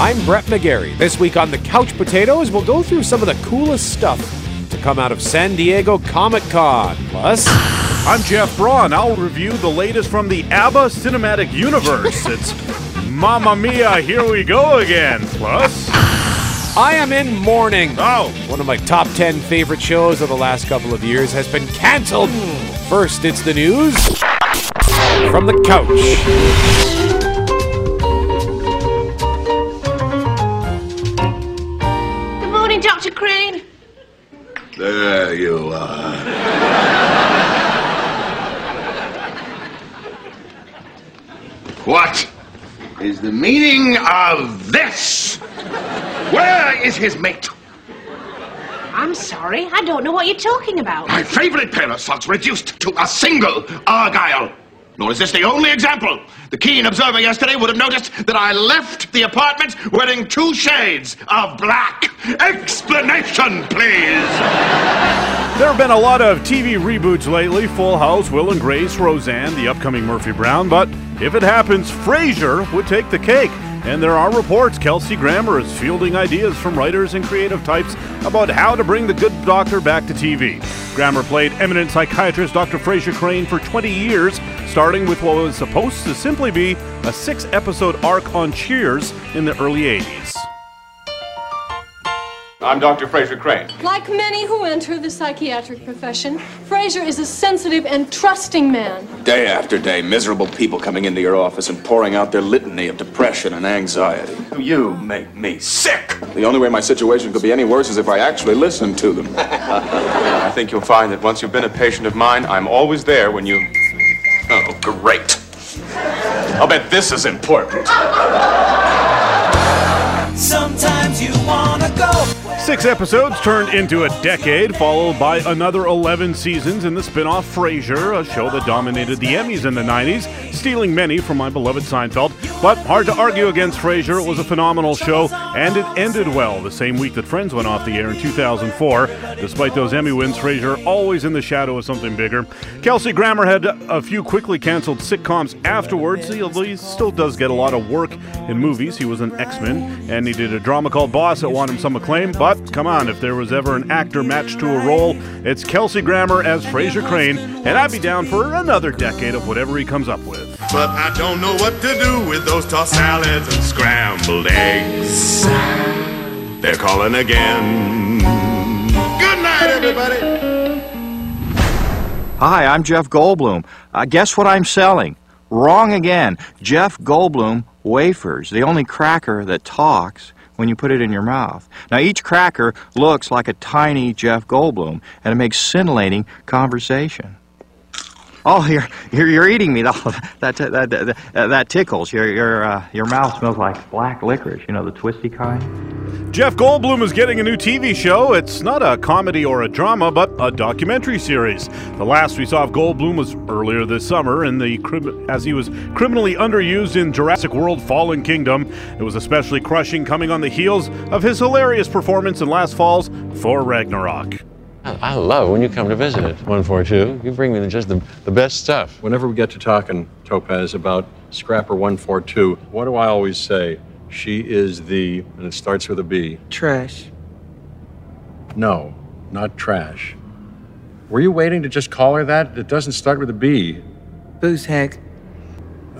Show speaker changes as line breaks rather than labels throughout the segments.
I'm Brett McGarry. This week on the Couch Potatoes, we'll go through some of the coolest stuff to come out of San Diego Comic Con. Plus,
I'm Jeff Braun. I'll review the latest from the ABBA cinematic universe. It's Mamma Mia, here we go again. Plus,
I am in mourning.
oh,
One of my top 10 favorite shows of the last couple of years has been canceled. Hmm. First, it's the news from the couch.
There you are. what is the meaning of this? Where is his mate?
I'm sorry, I don't know what you're talking about.
My favorite pair of socks reduced to a single argyle. Nor is this the only example. The keen observer yesterday would have noticed that I left the apartment wearing two shades of black. Explanation, please.
there have been a lot of TV reboots lately Full House, Will and Grace, Roseanne, the upcoming Murphy Brown, but if it happens, Frasier would take the cake. And there are reports Kelsey Grammer is fielding ideas from writers and creative types about how to bring the good doctor back to TV. Grammer played eminent psychiatrist Dr. Frasier Crane for 20 years, starting with what was supposed to simply be a six episode arc on Cheers in the early 80s.
I'm Dr. Frasier Crane.
Like many who enter the psychiatric profession, Frasier is a sensitive and trusting man.
Day after day, miserable people coming into your office and pouring out their litany of depression and anxiety. You make me sick. The only way my situation could be any worse is if I actually listened to them. I think you'll find that once you've been a patient of mine, I'm always there when you. Oh, great. I'll bet this is important.
Sometimes you wanna go.
Six episodes turned into a decade, followed by another 11 seasons in the spin off Frasier, a show that dominated the Emmys in the 90s, stealing many from my beloved Seinfeld. But hard to argue against Frasier, it was a phenomenal show, and it ended well the same week that Friends went off the air in 2004. Despite those Emmy wins, Frasier always in the shadow of something bigger. Kelsey Grammer had a few quickly canceled sitcoms afterwards, although he still does get a lot of work in movies. He was an X Men, and he did a drama called Boss that won him some acclaim. But come on, if there was ever an actor matched to a role, it's Kelsey Grammer as Frasier Crane, and I'd be down for another decade of whatever he comes up with.
But I don't know what to do with those tossed salads and scrambled eggs. They're calling again. Good night, everybody.
Hi, I'm Jeff Goldblum. Uh, guess what I'm selling? Wrong again. Jeff Goldblum wafers, the only cracker that talks when you put it in your mouth. Now, each cracker looks like a tiny Jeff Goldblum, and it makes scintillating conversation. Oh, you're you're, you're eating me. Oh, that that that, that, uh, that tickles. Your your uh, your mouth smells like black licorice. You know the twisty kind.
Jeff Goldblum is getting a new TV show. It's not a comedy or a drama, but a documentary series. The last we saw of Goldblum was earlier this summer, in the as he was criminally underused in Jurassic World: Fallen Kingdom. It was especially crushing, coming on the heels of his hilarious performance in last fall's Thor: Ragnarok.
I love when you come to visit it. 142. You bring me just the, the best stuff.
Whenever we get to talking, Topaz, about Scrapper 142, what do I always say? She is the, and it starts with a B.
Trash.
No, not trash. Were you waiting to just call her that? It doesn't start with a B.
Booze hag.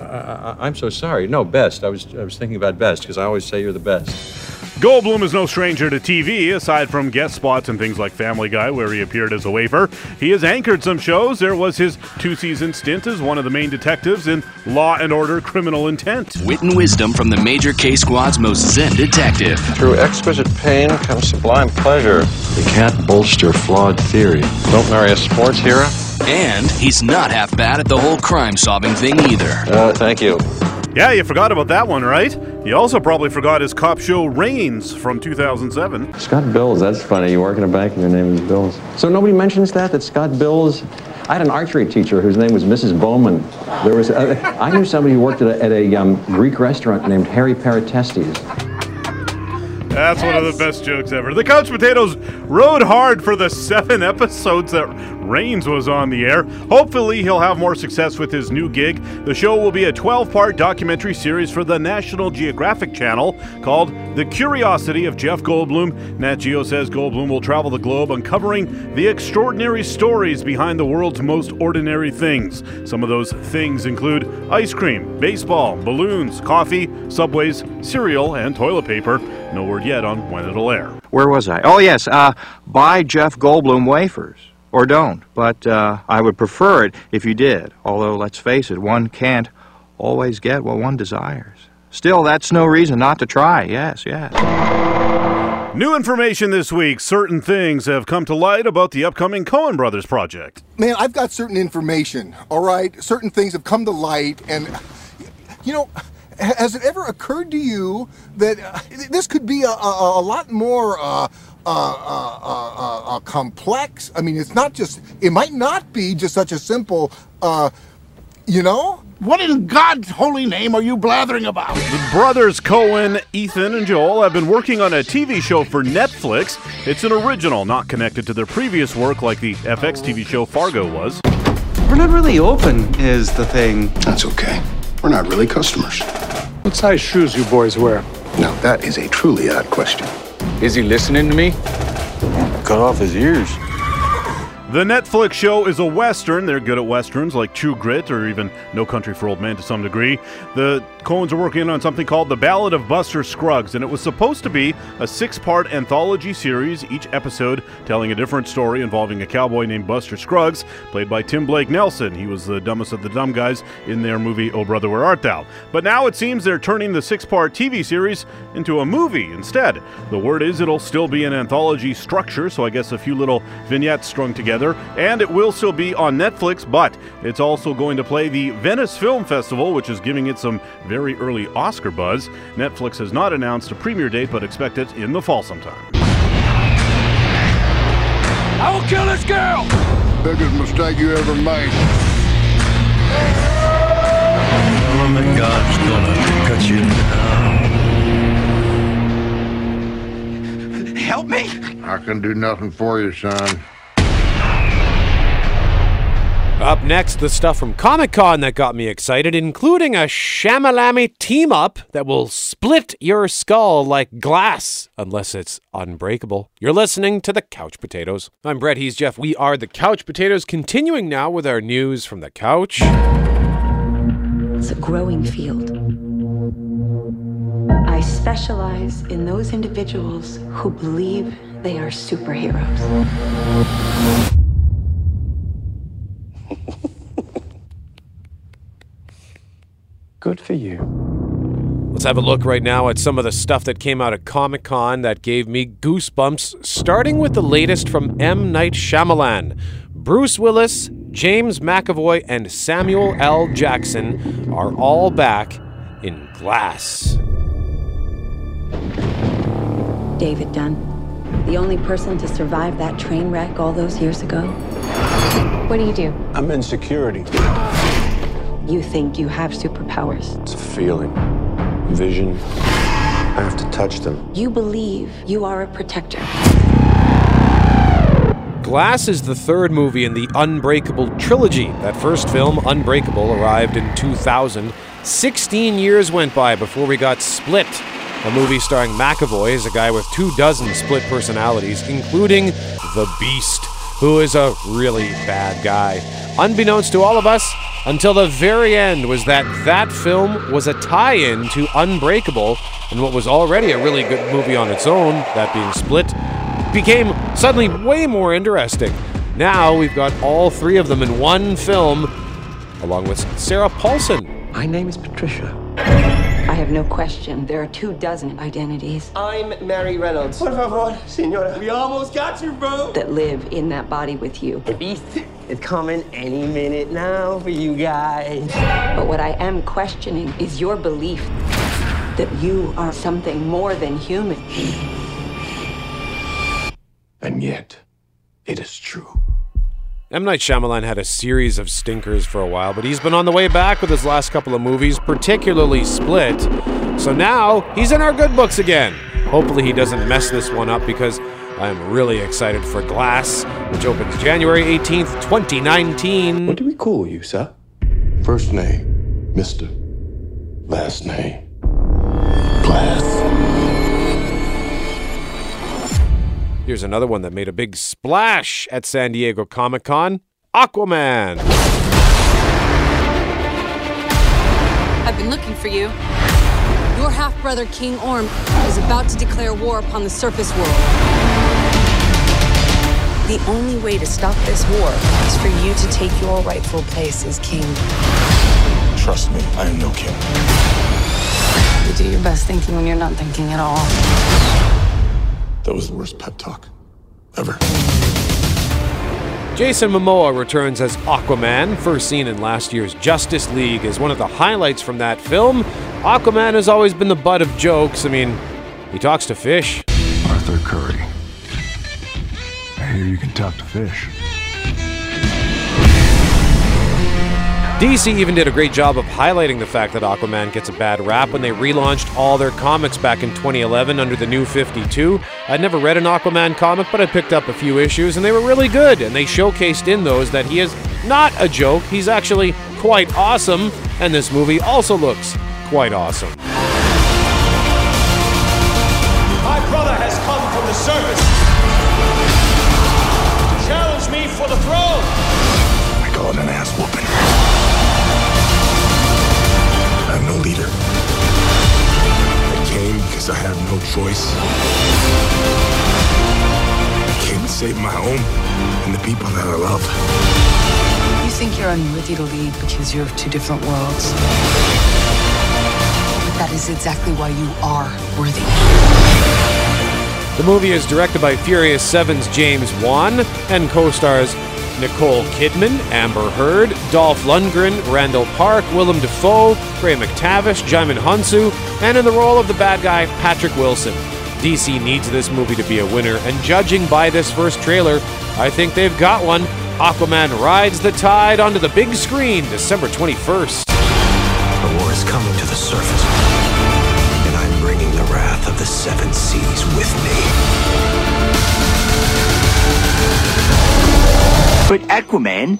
I, I'm so sorry. No, best. I was, I was thinking about best because I always say you're the best.
Goldblum is no stranger to TV, aside from guest spots and things like Family Guy, where he appeared as a wafer. He has anchored some shows. There was his two season stint as one of the main detectives in Law and Order Criminal Intent.
Wit and wisdom from the Major Case Squad's most zen detective.
Through exquisite pain comes sublime pleasure.
You can't bolster flawed theory.
Don't marry a sports hero.
And he's not half bad at the whole crime solving thing either.
Uh, thank you.
Yeah, you forgot about that one, right? You also probably forgot his cop show Raines from 2007.
Scott Bills, that's funny. You work in a bank and your name is Bills. So nobody mentions that, that Scott Bills. I had an archery teacher whose name was Mrs. Bowman. There was, uh, I knew somebody who worked at a, at a um, Greek restaurant named Harry Paratestes.
That's one of the best jokes ever. The Couch Potatoes rode hard for the seven episodes that Raines was on the air. Hopefully, he'll have more success with his new gig. The show will be a 12 part documentary series for the National Geographic Channel called The Curiosity of Jeff Goldblum. Nat Geo says Goldblum will travel the globe uncovering the extraordinary stories behind the world's most ordinary things. Some of those things include ice cream, baseball, balloons, coffee, subways, cereal, and toilet paper. No word yet on when it'll air.
Where was I? Oh, yes. Uh, buy Jeff Goldblum wafers. Or don't. But uh, I would prefer it if you did. Although, let's face it, one can't always get what one desires. Still, that's no reason not to try. Yes, yes.
New information this week. Certain things have come to light about the upcoming Coen Brothers project.
Man, I've got certain information, all right? Certain things have come to light, and, you know, has it ever occurred to you that uh, this could be a, a, a lot more uh, uh, uh, uh, complex? I mean, it's not just, it might not be just such a simple, you know?
What in God's holy name are you blathering about?
The brothers Coen, Ethan, and Joel have been working on a TV show for Netflix. It's an original, not connected to their previous work like the FX TV show Fargo was.
We're not really open, is the thing.
That's okay. We're not really customers.
What size shoes you boys wear?
Now, that is a truly odd question.
Is he listening to me?
Cut off his ears.
The Netflix show is a Western. They're good at Westerns like True Grit or even No Country for Old Men to some degree. The Coens are working on something called The Ballad of Buster Scruggs, and it was supposed to be a six part anthology series, each episode telling a different story involving a cowboy named Buster Scruggs, played by Tim Blake Nelson. He was the dumbest of the dumb guys in their movie Oh Brother, Where Art Thou? But now it seems they're turning the six part TV series into a movie instead. The word is it'll still be an anthology structure, so I guess a few little vignettes strung together and it will still be on Netflix, but it's also going to play the Venice Film Festival, which is giving it some very early Oscar buzz. Netflix has not announced a premiere date, but expect it in the fall sometime.
I will kill this girl!
Biggest mistake you ever made.
Tell him that God's gonna cut you down.
Help me!
I can do nothing for you, son.
Up next, the stuff from Comic Con that got me excited, including a Shyamalami team up that will split your skull like glass, unless it's unbreakable. You're listening to the Couch Potatoes. I'm Brett, he's Jeff. We are the Couch Potatoes, continuing now with our news from the couch.
It's a growing field. I specialize in those individuals who believe they are superheroes.
Good for you.
Let's have a look right now at some of the stuff that came out of Comic Con that gave me goosebumps, starting with the latest from M. Night Shyamalan. Bruce Willis, James McAvoy, and Samuel L. Jackson are all back in Glass.
David Dunn, the only person to survive that train wreck all those years ago. What do you do?
I'm in security.
You think you have superpowers.
It's a feeling, vision. I have to touch them.
You believe you are a protector.
Glass is the third movie in the Unbreakable trilogy. That first film, Unbreakable, arrived in 2000. 16 years went by before we got Split, a movie starring McAvoy as a guy with two dozen split personalities, including the Beast, who is a really bad guy. Unbeknownst to all of us, until the very end, was that that film was a tie in to Unbreakable, and what was already a really good movie on its own, that being Split, became suddenly way more interesting. Now we've got all three of them in one film, along with Sarah Paulson.
My name is Patricia. I have no question. There are two dozen identities
I'm Mary Reynolds. Por favor, senora. We almost got you, bro.
that live in that body with you.
The beast is coming any minute now for you guys.
But what I am questioning is your belief that you are something more than human.
And yet, it is true.
M. Night Shyamalan had a series of stinkers for a while, but he's been on the way back with his last couple of movies, particularly Split. So now he's in our good books again. Hopefully, he doesn't mess this one up because I am really excited for Glass, which opens January 18th, 2019.
What do we call you, sir? First name, Mister. Last name, Glass.
Here's another one that made a big splash at San Diego Comic Con Aquaman.
I've been looking for you. Your half brother, King Orm, is about to declare war upon the surface world. The only way to stop this war is for you to take your rightful place as king.
Trust me, I am no king.
You do your best thinking when you're not thinking at all.
That was the worst pep talk ever.
Jason Momoa returns as Aquaman, first seen in last year's Justice League, as one of the highlights from that film. Aquaman has always been the butt of jokes. I mean, he talks to fish.
Arthur Curry. I hear you can talk to fish.
DC even did a great job of highlighting the fact that Aquaman gets a bad rap when they relaunched all their comics back in 2011 under the new 52. I'd never read an Aquaman comic, but I picked up a few issues and they were really good. And they showcased in those that he is not a joke, he's actually quite awesome. And this movie also looks quite awesome.
Choice. I came to save my home and the people that I love.
You think you're unworthy to lead because you're of two different worlds. But that is exactly why you are worthy.
The movie is directed by Furious 7's James Wan and co stars Nicole Kidman, Amber Heard, Dolph Lundgren, Randall Park, Willem Dafoe, Ray McTavish, Djimon Hounsou, and in the role of the bad guy, Patrick Wilson. DC needs this movie to be a winner, and judging by this first trailer, I think they've got one. Aquaman rides the tide onto the big screen December 21st.
The war is coming to the surface, and I'm bringing the wrath of the seven seas with me.
But Aquaman,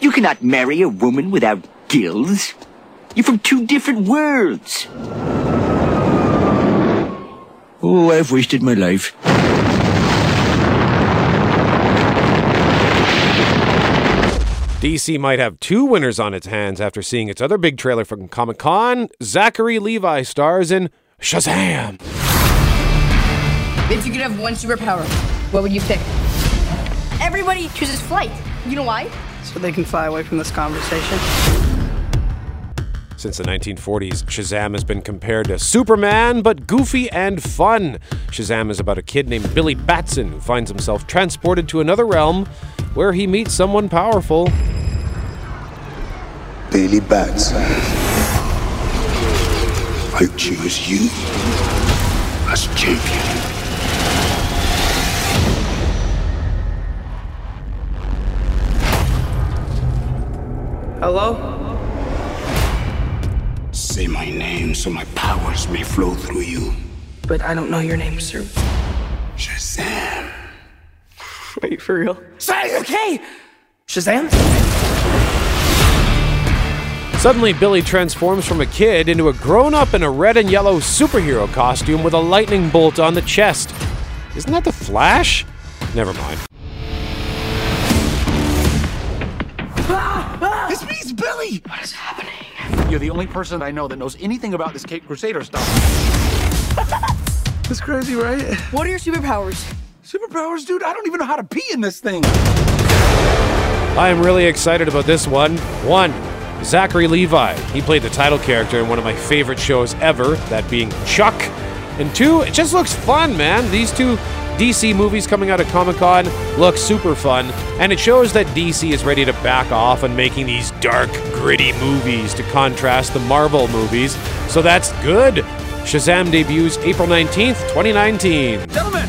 you cannot marry a woman without gills. You're from two different worlds. Oh, I've wasted my life.
DC might have two winners on its hands after seeing its other big trailer from Comic Con. Zachary Levi stars in Shazam.
If you could have one superpower, what would you pick? Everybody chooses flight. You know why?
So they can fly away from this conversation.
Since the 1940s, Shazam has been compared to Superman, but goofy and fun. Shazam is about a kid named Billy Batson who finds himself transported to another realm where he meets someone powerful.
Billy Batson. I choose you as champion.
Hello?
Say my name so my powers may flow through you.
But I don't know your name, sir.
Shazam.
Wait, for real? Say, okay! Shazam?
Suddenly, Billy transforms from a kid into a grown up in a red and yellow superhero costume with a lightning bolt on the chest. Isn't that the Flash? Never mind. Ah!
This means Billy!
What is happening?
You're the only person I know that knows anything about this Cape Crusader stuff.
That's crazy, right?
What are your superpowers?
Superpowers, dude? I don't even know how to pee in this thing.
I am really excited about this one. One, Zachary Levi. He played the title character in one of my favorite shows ever, that being Chuck. And two, it just looks fun, man. These two DC movies coming out of Comic Con look super fun, and it shows that DC is ready to back off on making these dark, gritty movies to contrast the Marvel movies. So that's good. Shazam debuts April 19th, 2019.
Gentlemen!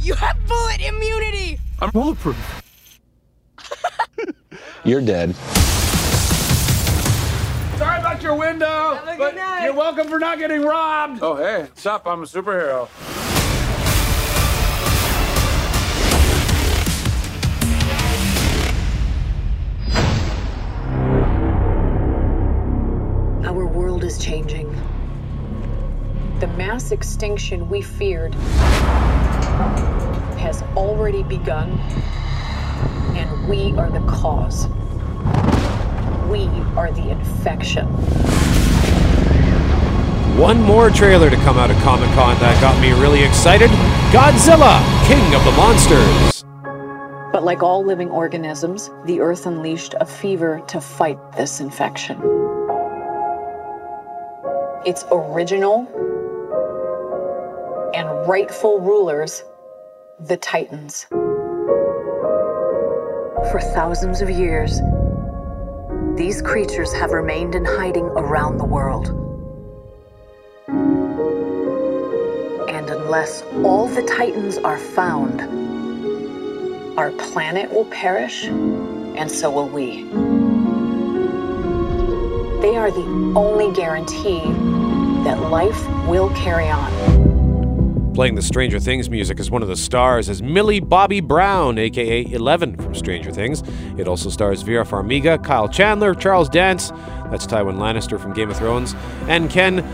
You have bullet immunity!
I'm bulletproof.
You're dead.
Sorry about your window, but you're welcome for not getting robbed. Oh, hey, what's up? I'm a superhero.
Our world is changing. The mass extinction we feared has already begun, and we are the cause. We are the infection.
One more trailer to come out of Comic Con that got me really excited Godzilla, King of the Monsters.
But like all living organisms, the Earth unleashed a fever to fight this infection. Its original and rightful rulers, the Titans. For thousands of years, these creatures have remained in hiding around the world. And unless all the Titans are found, our planet will perish, and so will we. They are the only guarantee that life will carry on.
Playing the Stranger Things music as one of the stars is Millie Bobby Brown, aka Eleven from Stranger Things. It also stars Vera Farmiga, Kyle Chandler, Charles Dance, that's Tywin Lannister from Game of Thrones, and Ken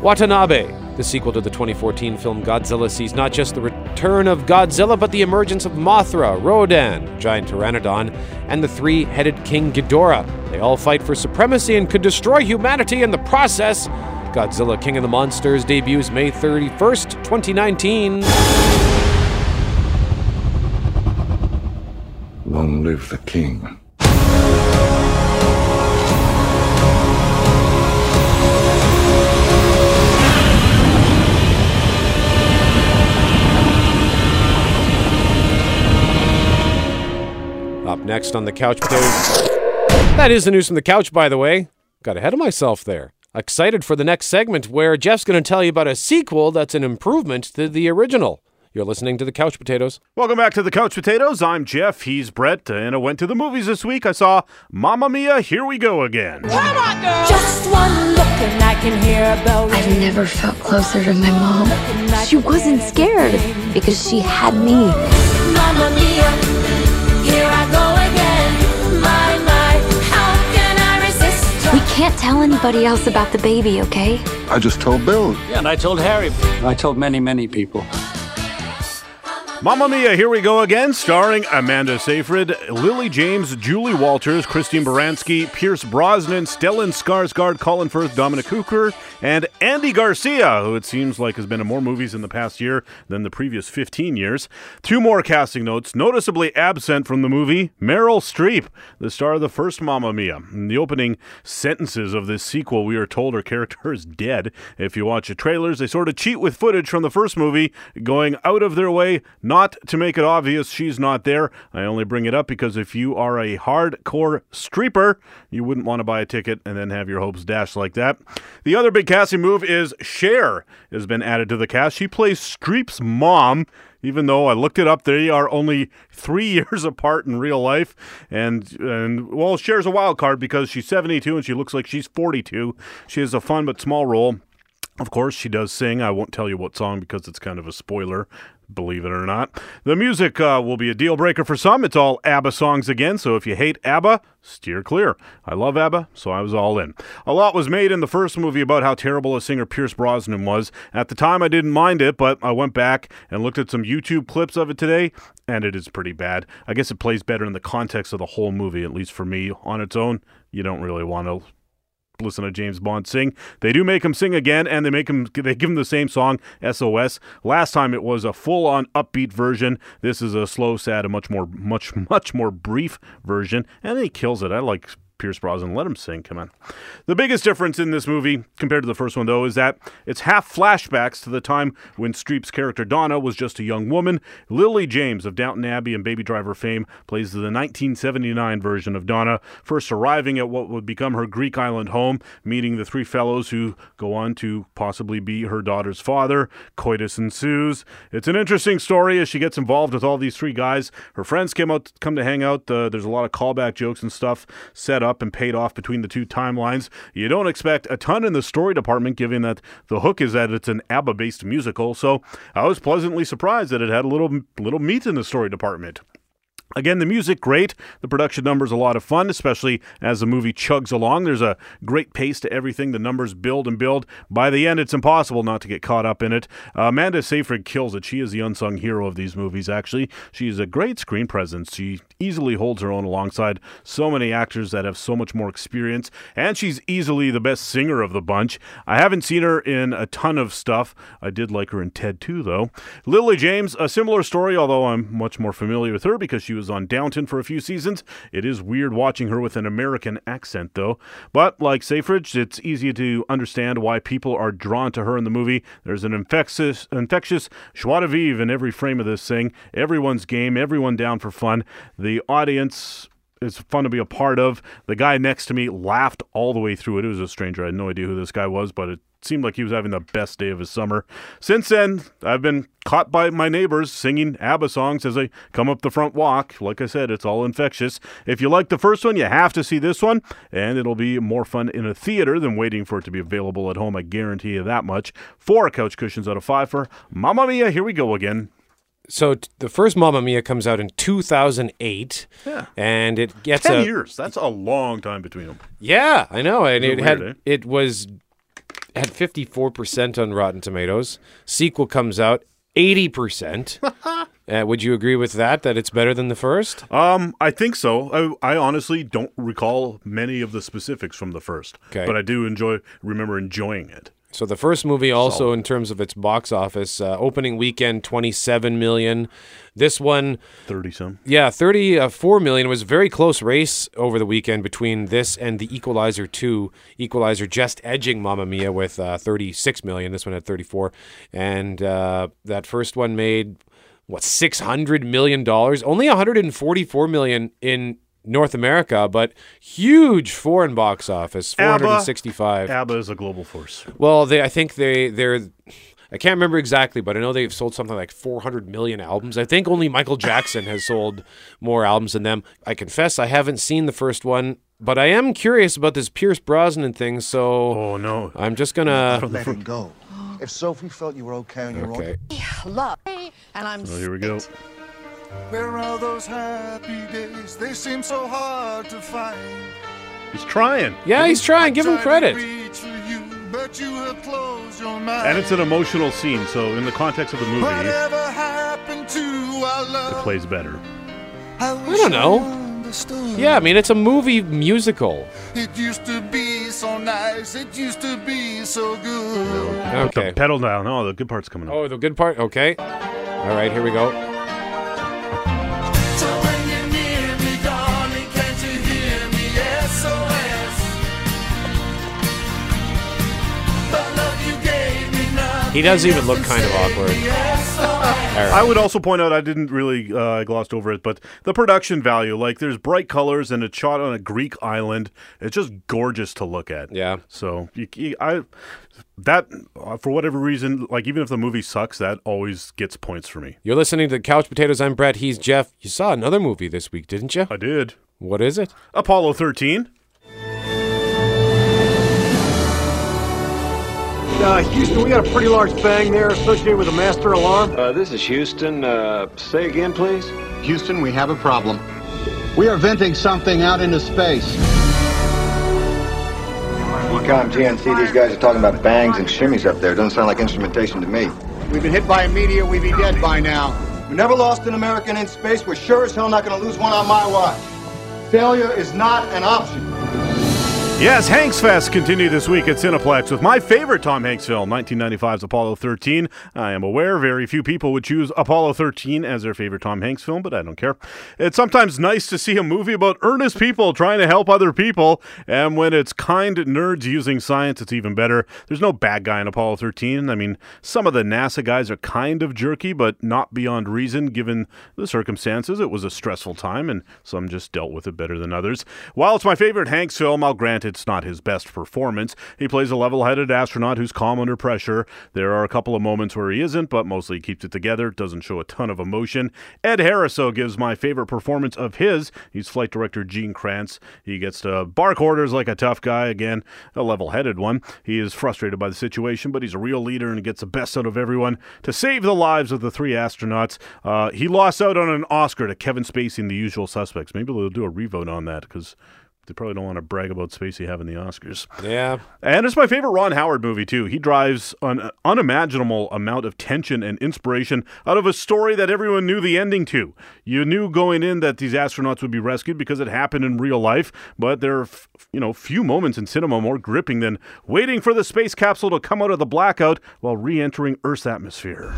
Watanabe. The sequel to the 2014 film Godzilla sees not just the return of Godzilla, but the emergence of Mothra, Rodan, giant pteranodon, and the three headed King Ghidorah. They all fight for supremacy and could destroy humanity in the process. Godzilla King of the Monsters debuts May 31st, 2019.
Long live the king.
Up next on the couch. That is the news from the couch, by the way. Got ahead of myself there. Excited for the next segment where Jeff's going to tell you about a sequel that's an improvement to the original. You're listening to the Couch Potatoes.
Welcome back to the Couch Potatoes. I'm Jeff. He's Brett, and I went to the movies this week. I saw Mamma Mia. Here we go again.
Come on, girl. Just one look and I can hear a bell.
I've never felt closer to my mom. She wasn't scared because she had me.
Mamma Mia, here I go again. My, my, how can I resist?
We can't tell anybody else about the baby, okay?
I just told Bill.
Yeah, and I told Harry. I told many, many people.
Mamma Mia, here we go again, starring Amanda Seyfried, Lily James, Julie Walters, Christine Baranski, Pierce Brosnan, Stellan Skarsgård, Colin Firth, Dominic Cooper, and Andy Garcia, who it seems like has been in more movies in the past year than the previous 15 years. Two more casting notes. Noticeably absent from the movie, Meryl Streep, the star of the first Mamma Mia. In the opening sentences of this sequel, we are told her character is dead. If you watch the trailers, they sort of cheat with footage from the first movie, going out of their way not to make it obvious she's not there. I only bring it up because if you are a hardcore streeper, you wouldn't want to buy a ticket and then have your hopes dashed like that. The other big casting move is Cher has been added to the cast. She plays Streep's mom. Even though I looked it up, they are only three years apart in real life, and and well, Cher's a wild card because she's 72 and she looks like she's 42. She has a fun but small role. Of course, she does sing. I won't tell you what song because it's kind of a spoiler believe it or not. The music uh, will be a deal breaker for some. It's all ABBA songs again, so if you hate ABBA, steer clear. I love ABBA, so I was all in. A lot was made in the first movie about how terrible a singer Pierce Brosnan was. At the time, I didn't mind it, but I went back and looked at some YouTube clips of it today, and it is pretty bad. I guess it plays better in the context of the whole movie, at least for me. On its own, you don't really want to listen to James Bond sing. They do make him sing again, and they make him they give him the same song, SOS. Last time it was a full-on upbeat version. This is a slow, sad, a much more, much, much more brief version, and he kills it. I like Pierce Brosnan. Let him sing. Come on. The biggest difference in this movie compared to the first one, though, is that it's half flashbacks to the time when Streep's character Donna was just a young woman. Lily James of Downton Abbey and Baby Driver fame plays the 1979 version of Donna, first arriving at what would become her Greek island home, meeting the three fellows who go on to possibly be her daughter's father. Coitus ensues. It's an interesting story as she gets involved with all these three guys. Her friends came out, come to hang out. Uh, there's a lot of callback jokes and stuff set up up and paid off between the two timelines. You don't expect a ton in the story department, given that the hook is that it's an ABBA-based musical. So I was pleasantly surprised that it had a little little meat in the story department. Again, the music great. The production numbers a lot of fun, especially as the movie chugs along. There's a great pace to everything. The numbers build and build. By the end, it's impossible not to get caught up in it. Uh, Amanda Seyfried kills it. She is the unsung hero of these movies. Actually, she is a great screen presence. She easily holds her own alongside so many actors that have so much more experience, and she's easily the best singer of the bunch. I haven't seen her in a ton of stuff. I did like her in Ted 2, though. Lily James, a similar story, although I'm much more familiar with her because she was on Downton for a few seasons. It is weird watching her with an American accent, though. But like Seyfried, it's easy to understand why people are drawn to her in the movie. There's an infectious, infectious joie de vivre in every frame of this thing. Everyone's game, everyone down for fun. The audience is fun to be a part of. The guy next to me laughed all the way through it. It was a stranger. I had no idea who this guy was, but it seemed like he was having the best day of his summer. Since then, I've been caught by my neighbors singing ABBA songs as I come up the front walk. Like I said, it's all infectious. If you like the first one, you have to see this one, and it'll be more fun in a theater than waiting for it to be available at home. I guarantee you that much. Four couch cushions out of five for Mamma Mia. Here we go again.
So t- the first Mamma Mia comes out in 2008,
Yeah.
and it gets
Ten
a
years. That's a long time between them.
yeah, I know, and it
it
had
eh?
it was had 54 percent on Rotten Tomatoes. Sequel comes out 80 percent. uh, would you agree with that? That it's better than the first?
Um, I think so. I, I honestly don't recall many of the specifics from the first,
Okay.
but I do enjoy remember enjoying it.
So the first movie, also in terms of its box office, uh, opening weekend 27 million. This one,
Thirty some.
yeah, 34 million. It was a very close race over the weekend between this and the Equalizer 2. Equalizer just edging Mamma Mia with uh, 36 million. This one had 34, and uh, that first one made what 600 million dollars. Only 144 million in North America, but huge foreign box office. 465.
ABBA is a global force.
Well, they I think they they're I can't remember exactly, but I know they've sold something like 400 million albums. I think only Michael Jackson has sold more albums than them. I confess I haven't seen the first one, but I am curious about this Pierce Brosnan thing, so
Oh no.
I'm just gonna
Let him go. If Sophie felt you were okay on your
Okay.
own.
Love. And I'm
Oh, here we go.
Where are those happy days? They seem so hard to find.
He's trying.
Yeah, he's trying. Give him credit.
You, but you have closed your mind.
And it's an emotional scene, so in the context of the movie, it
Whatever happened to our love?
plays better.
I,
I don't know. Yeah, I mean it's a movie musical.
It used to be so nice. It used to be so good.
Put
Okay.
the pedal down. Oh, the good part's coming up.
Oh, the good part. Okay. All right, here we go. He does even look kind of awkward.
I would also point out I didn't really uh, glossed over it, but the production value, like there's bright colors and it's shot on a Greek island. It's just gorgeous to look at.
Yeah.
So you, you- I that uh, for whatever reason, like even if the movie sucks, that always gets points for me.
You're listening to Couch Potatoes. I'm Brett. He's Jeff. You saw another movie this week, didn't you?
I did.
What is it?
Apollo 13.
Uh, Houston, we got a pretty large bang there associated with a master alarm.
Uh, this is Houston. Uh, say again, please.
Houston, we have a problem. We are venting something out into space.
EECOM GNC, these guys are talking about bangs and shimmies up there. Doesn't sound like instrumentation to me.
We've been hit by a meteor, we'd be dead by now.
We never lost an American in space. We're sure as hell not going to lose one on my watch. Failure is not an option.
Yes, Hanks Fest continued this week at Cineplex with my favorite Tom Hanks film, 1995's Apollo 13. I am aware very few people would choose Apollo 13 as their favorite Tom Hanks film, but I don't care. It's sometimes nice to see a movie about earnest people trying to help other people, and when it's kind nerds using science, it's even better. There's no bad guy in Apollo 13. I mean, some of the NASA guys are kind of jerky, but not beyond reason given the circumstances. It was a stressful time, and some just dealt with it better than others. While it's my favorite Hanks film, I'll grant it it's not his best performance. He plays a level headed astronaut who's calm under pressure. There are a couple of moments where he isn't, but mostly he keeps it together, doesn't show a ton of emotion. Ed Harris, though, gives my favorite performance of his. He's flight director Gene Kranz. He gets to bark orders like a tough guy, again, a level headed one. He is frustrated by the situation, but he's a real leader and gets the best out of everyone to save the lives of the three astronauts. Uh, he lost out on an Oscar to Kevin Spacey in The Usual Suspects. Maybe they'll do a revote on that because they probably don't want to brag about Spacey having the Oscars.
Yeah.
And it's my favorite Ron Howard movie, too. He drives an unimaginable amount of tension and inspiration out of a story that everyone knew the ending to. You knew going in that these astronauts would be rescued because it happened in real life, but there are, f- you know, few moments in cinema more gripping than waiting for the space capsule to come out of the blackout while re entering Earth's atmosphere.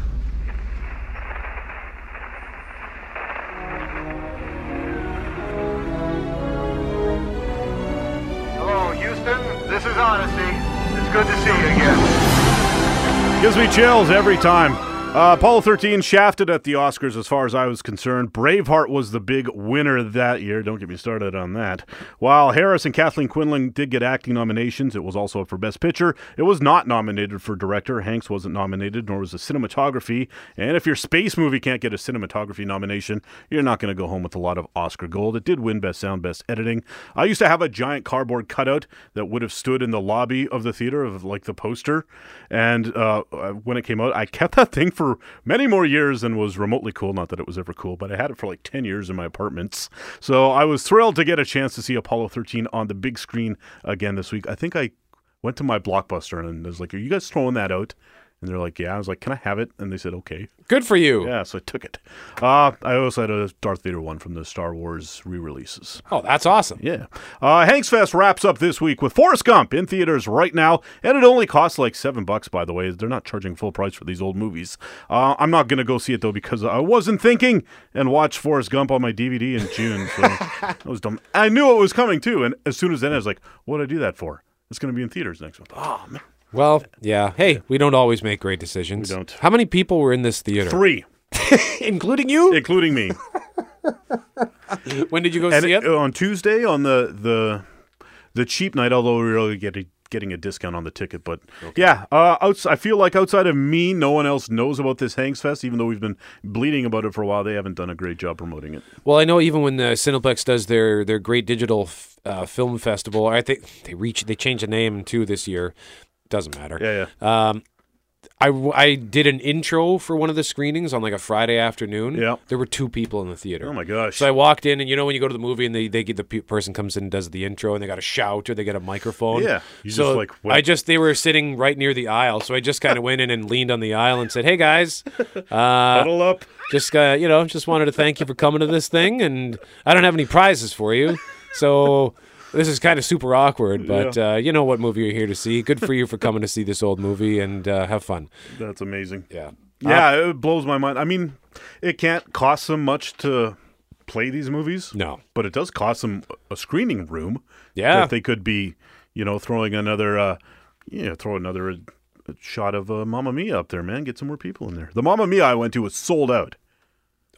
Is Odyssey. It's good to see you again.
Gives me chills every time. Uh, Apollo 13 shafted at the Oscars as far as I was concerned. Braveheart was the big winner that year. Don't get me started on that. While Harris and Kathleen Quinlan did get acting nominations, it was also up for Best Picture. It was not nominated for Director. Hanks wasn't nominated, nor was the cinematography. And if your space movie can't get a cinematography nomination, you're not going to go home with a lot of Oscar gold. It did win Best Sound, Best Editing. I used to have a giant cardboard cutout that would have stood in the lobby of the theater of like the poster. And uh, when it came out, I kept that thing for many more years and was remotely cool. Not that it was ever cool, but I had it for like 10 years in my apartments. So I was thrilled to get a chance to see Apollo 13 on the big screen again this week. I think I went to my Blockbuster and was like, Are you guys throwing that out? And they're like, Yeah. I was like, Can I have it? And they said, Okay.
Good for you.
Yeah, so I took it. Uh, I also had a Darth Vader one from the Star Wars re releases.
Oh, that's awesome.
Yeah. Uh, Hanks Fest wraps up this week with Forrest Gump in theaters right now, and it only costs like seven bucks. By the way, they're not charging full price for these old movies. Uh, I'm not gonna go see it though because I wasn't thinking and watch Forrest Gump on my DVD in June. So that was dumb. I knew it was coming too, and as soon as then I was like, "What did I do that for?" It's gonna be in theaters next month. Oh man.
Well, yeah. Hey, we don't always make great decisions.
We don't.
How many people were in this theater?
Three,
including you.
including me.
when did you go
and
see it?
on Tuesday on the the the cheap night, although we were really getting getting a discount on the ticket. But yeah, uh, outs- I feel like outside of me, no one else knows about this Hanks Fest. Even though we've been bleeding about it for a while, they haven't done a great job promoting it.
Well, I know even when the Cineplex does their their great digital f- uh, film festival, I think they reach they changed the name too this year. Doesn't matter.
Yeah, yeah.
Um, I, I did an intro for one of the screenings on like a Friday afternoon.
Yeah.
There were two people in the theater.
Oh my gosh.
So I walked in, and you know when you go to the movie and they, they get the pe- person comes in and does the intro, and they got a shout or they get a microphone.
Yeah. You
so
just, like, went-
I just they were sitting right near the aisle, so I just kind of went in and leaned on the aisle and said, "Hey guys, uh,
Huddle up.
just uh, you know, just wanted to thank you for coming to this thing, and I don't have any prizes for you, so." This is kind of super awkward, but uh, you know what movie you're here to see. Good for you for coming to see this old movie and uh, have fun.
That's amazing.
Yeah.
Yeah, it blows my mind. I mean, it can't cost them much to play these movies.
No.
But it does cost them a screening room.
Yeah.
That they could be, you know, throwing another, uh, you know, throw another uh, shot of uh, Mamma Mia up there, man. Get some more people in there. The Mamma Mia I went to was sold out.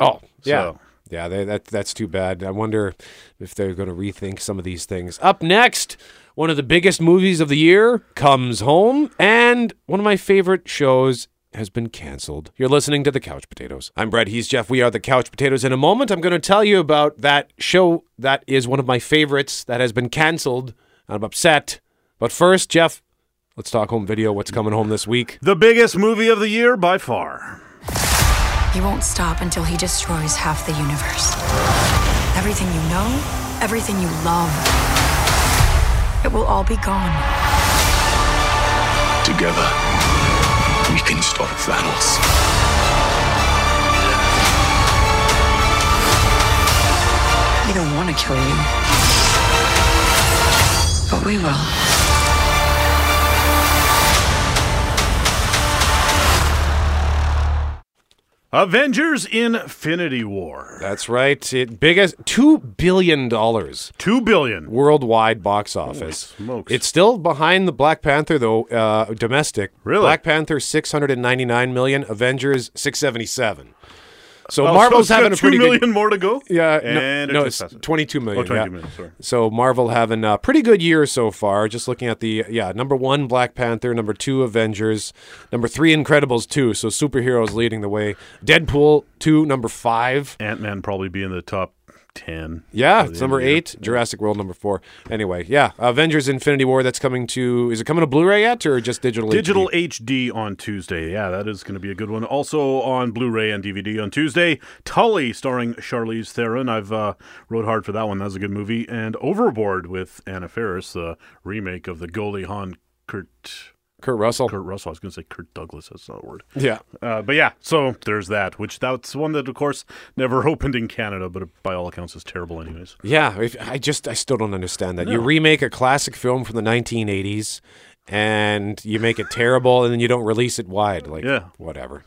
Oh, yeah.
So-
Yeah, they, that that's too bad. I wonder if they're going to rethink some of these things. Up next, one of the biggest movies of the year comes home, and one of my favorite shows has been canceled. You're listening to the Couch Potatoes. I'm Brett. He's Jeff. We are the Couch Potatoes. In a moment, I'm going to tell you about that show that is one of my favorites that has been canceled. I'm upset. But first, Jeff, let's talk home video. What's coming home this week?
The biggest movie of the year by far.
He won't stop until he destroys half the universe. Everything you know, everything you love, it will all be gone.
Together, we can stop Thanos.
We don't want to kill you. But we will.
Avengers Infinity War.
That's right. It biggest two billion dollars.
Two billion
worldwide box office. It's still behind the Black Panther though. Uh, domestic.
Really?
Black Panther six hundred and ninety nine million. Avengers six seventy seven. So
Oh,
Marvel's
it's
having a
two
pretty
million
good,
more to go.
Yeah,
and
no, no,
it's
it's 22 million.
Oh, 22
yeah.
million, sorry.
So Marvel having a pretty good year so far. Just looking at the yeah, number one Black Panther, number two Avengers, number three Incredibles two. So superheroes leading the way. Deadpool two, number five.
Ant Man probably be in the top ten.
Yeah, it's number eight. Jurassic World number four. Anyway, yeah, Avengers: Infinity War. That's coming to. Is it coming to Blu-ray yet, or just digital?
Digital
HD?
HD on Tuesday. Yeah, that is going to be a good one. Also on Blu-ray and DVD on Tuesday. Tully, starring Charlize Theron. I've uh, rode hard for that one. That was a good movie. And Overboard with Anna Faris, the remake of the Goldie Hawn Kurt
Kurt Russell.
Kurt Russell. I was going to say Kurt Douglas. That's not a word.
Yeah.
Uh, but yeah, so there's that. Which that's one that, of course, never opened in Canada, but by all accounts is terrible, anyways.
Yeah, I just I still don't understand that. You remake a classic film from the 1980s and you make it terrible and then you don't release it wide like
Yeah.
whatever.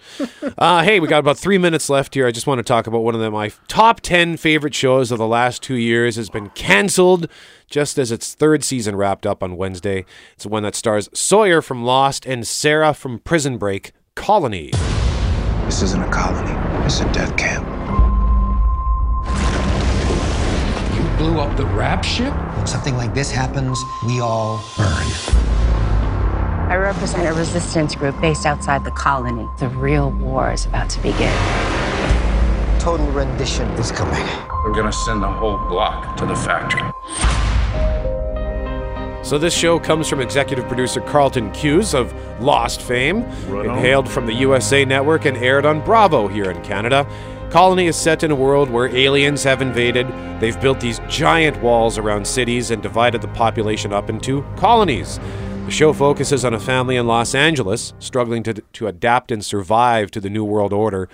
uh, hey, we got about 3 minutes left here. I just want to talk about one of the, my top 10 favorite shows of the last 2 years has been canceled just as its third season wrapped up on Wednesday. It's the one that stars Sawyer from Lost and Sarah from Prison Break, Colony.
This isn't a colony. It's a death camp.
Blew up the rap ship?
When something like this happens, we all burn.
I represent a resistance group based outside the colony. The real war is about to begin.
Total rendition is coming.
We're gonna send the whole block to the factory.
So this show comes from executive producer Carlton Cuse of Lost fame.
Right
it hailed from the USA Network and aired on Bravo here in Canada. Colony is set in a world where aliens have invaded. They've built these giant walls around cities and divided the population up into colonies. The show focuses on a family in Los Angeles struggling to, to adapt and survive to the New World Order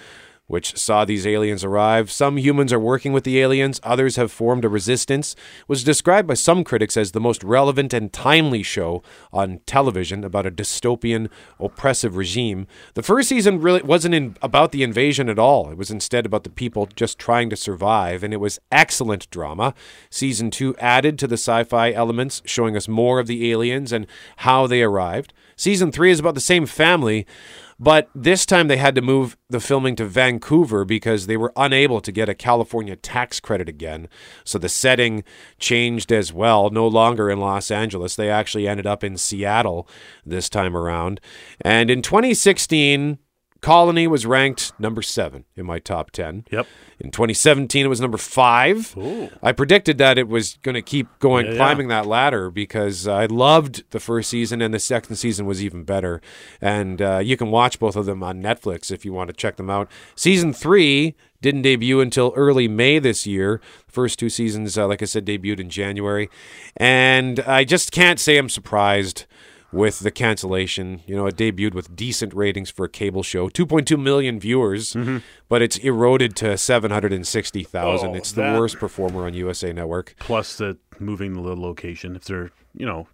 which saw these aliens arrive. Some humans are working with the aliens, others have formed a resistance. Was described by some critics as the most relevant and timely show on television about a dystopian, oppressive regime. The first season really wasn't in, about the invasion at all. It was instead about the people just trying to survive, and it was excellent drama. Season 2 added to the sci-fi elements, showing us more of the aliens and how they arrived. Season 3 is about the same family, but this time they had to move the filming to Vancouver because they were unable to get a California tax credit again. So the setting changed as well. No longer in Los Angeles. They actually ended up in Seattle this time around. And in 2016, Colony was ranked number seven in my top 10.
Yep.
In 2017, it was number five. I predicted that it was going to keep going,
Yeah, yeah.
climbing that ladder because I loved the first season and the second season was even better. And uh, you can watch both of them on Netflix if you want to check them out. Season three didn't debut until early May this year. First two seasons, uh, like I said, debuted in January. And I just can't say I'm surprised with the cancellation. You know, it debuted with decent ratings for a cable show, 2.2 million viewers, mm-hmm. but it's eroded to 760,000.
Oh,
it's the
that-
worst performer on USA Network.
Plus the moving the location. If they're, you know,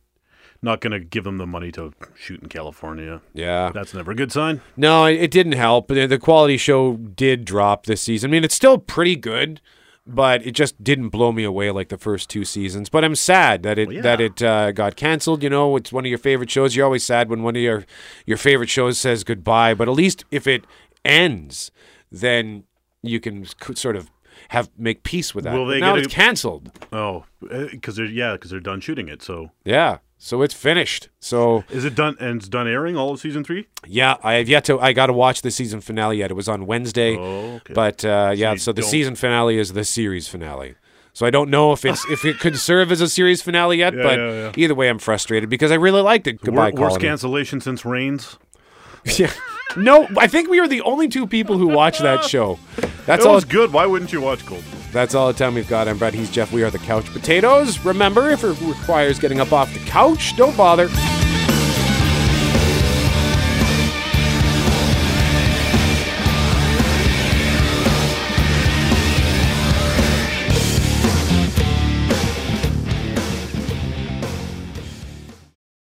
not going to give them the money to shoot in California.
Yeah.
That's never a good sign.
No, it, didn't help. The the quality show did drop this season. I mean, it's still pretty good, but it just didn't blow me away like the first two seasons. But I'm sad that it
Well, yeah.
that it uh, got canceled. You know, it's one of your favorite shows. You're always sad when one of your your favorite shows says goodbye. But at least if it ends, then you can sort of have make peace with that.
Will they
now
get
it's
a-
canceled.
Oh, because they're yeah, because they're done shooting it. So
Yeah, so it's finished. So
is it done and it's done airing all of season three?
Yeah, I have yet to. I got to watch the season finale yet. It was on Wednesday.
Oh, okay.
But uh, yeah,
you
so the
don't-
season finale is the series finale. So I don't know if it's if it could serve as a series finale yet.
Yeah,
but
yeah, yeah.
either way, I'm frustrated because I really liked it. Goodbye,
Wor- worst cancellation since Raines.
yeah. No, I think we are the only two people who watch that show. That's
it
all.
was good. Why wouldn't you watch Gold?
That's all the time we've got. I'm Brett. He's Jeff. We are the Couch Potatoes. Remember, if it requires getting up off the couch, don't bother.